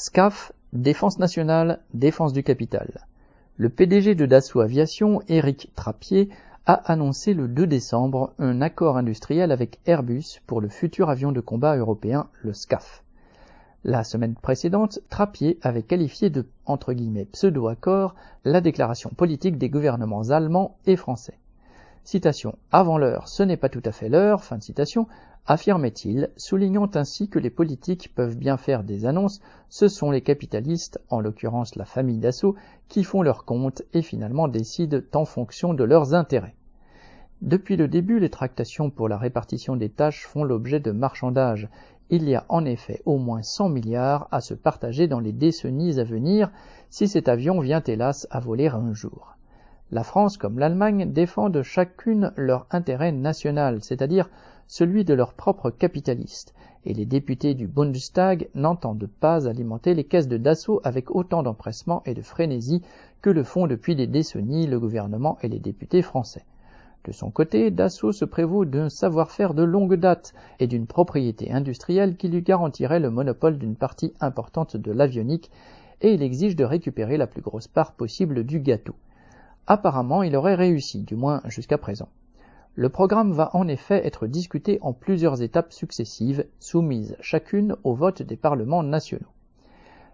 SCAF, Défense nationale, défense du capital. Le PDG de Dassault Aviation, Éric Trappier, a annoncé le 2 décembre un accord industriel avec Airbus pour le futur avion de combat européen, le SCAF. La semaine précédente, Trappier avait qualifié de entre guillemets pseudo-accord la déclaration politique des gouvernements allemands et français. Citation Avant l'heure, ce n'est pas tout à fait l'heure, fin de citation, affirmait-il, soulignant ainsi que les politiques peuvent bien faire des annonces, ce sont les capitalistes, en l'occurrence la famille d'assaut, qui font leur compte et finalement décident en fonction de leurs intérêts. Depuis le début, les tractations pour la répartition des tâches font l'objet de marchandages. Il y a en effet au moins 100 milliards à se partager dans les décennies à venir si cet avion vient hélas à voler un jour. La France comme l'Allemagne défendent chacune leur intérêt national, c'est-à-dire celui de leurs propres capitalistes, et les députés du Bundestag n'entendent pas alimenter les caisses de Dassault avec autant d'empressement et de frénésie que le font depuis des décennies le gouvernement et les députés français. De son côté, Dassault se prévaut d'un savoir-faire de longue date et d'une propriété industrielle qui lui garantirait le monopole d'une partie importante de l'avionique, et il exige de récupérer la plus grosse part possible du gâteau. Apparemment, il aurait réussi, du moins jusqu'à présent. Le programme va en effet être discuté en plusieurs étapes successives, soumises chacune au vote des parlements nationaux.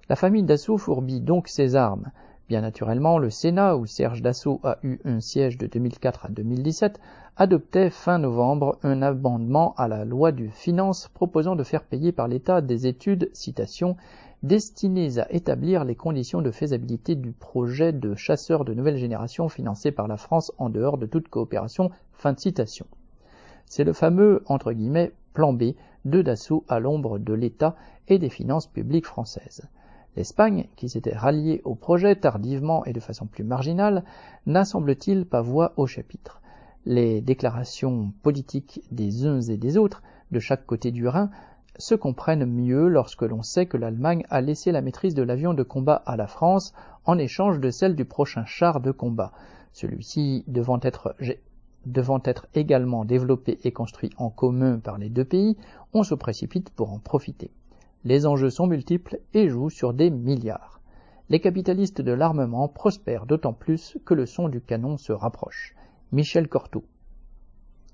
La famille Dassault fourbit donc ses armes. Bien naturellement, le Sénat, où Serge Dassault a eu un siège de 2004 à 2017, adoptait fin novembre un amendement à la loi du finance proposant de faire payer par l'État des études, citation, destinées à établir les conditions de faisabilité du projet de chasseurs de nouvelle génération financé par la France en dehors de toute coopération. Fin de citation. C'est le fameux, entre guillemets, plan B de Dassault à l'ombre de l'État et des finances publiques françaises. L'Espagne, qui s'était ralliée au projet tardivement et de façon plus marginale, n'a semble-t-il pas voix au chapitre. Les déclarations politiques des uns et des autres, de chaque côté du Rhin, se comprennent mieux lorsque l'on sait que l'Allemagne a laissé la maîtrise de l'avion de combat à la France en échange de celle du prochain char de combat, celui-ci devant être, devant être également développé et construit en commun par les deux pays, on se précipite pour en profiter. Les enjeux sont multiples et jouent sur des milliards. Les capitalistes de l'armement prospèrent d'autant plus que le son du canon se rapproche. Michel Cortot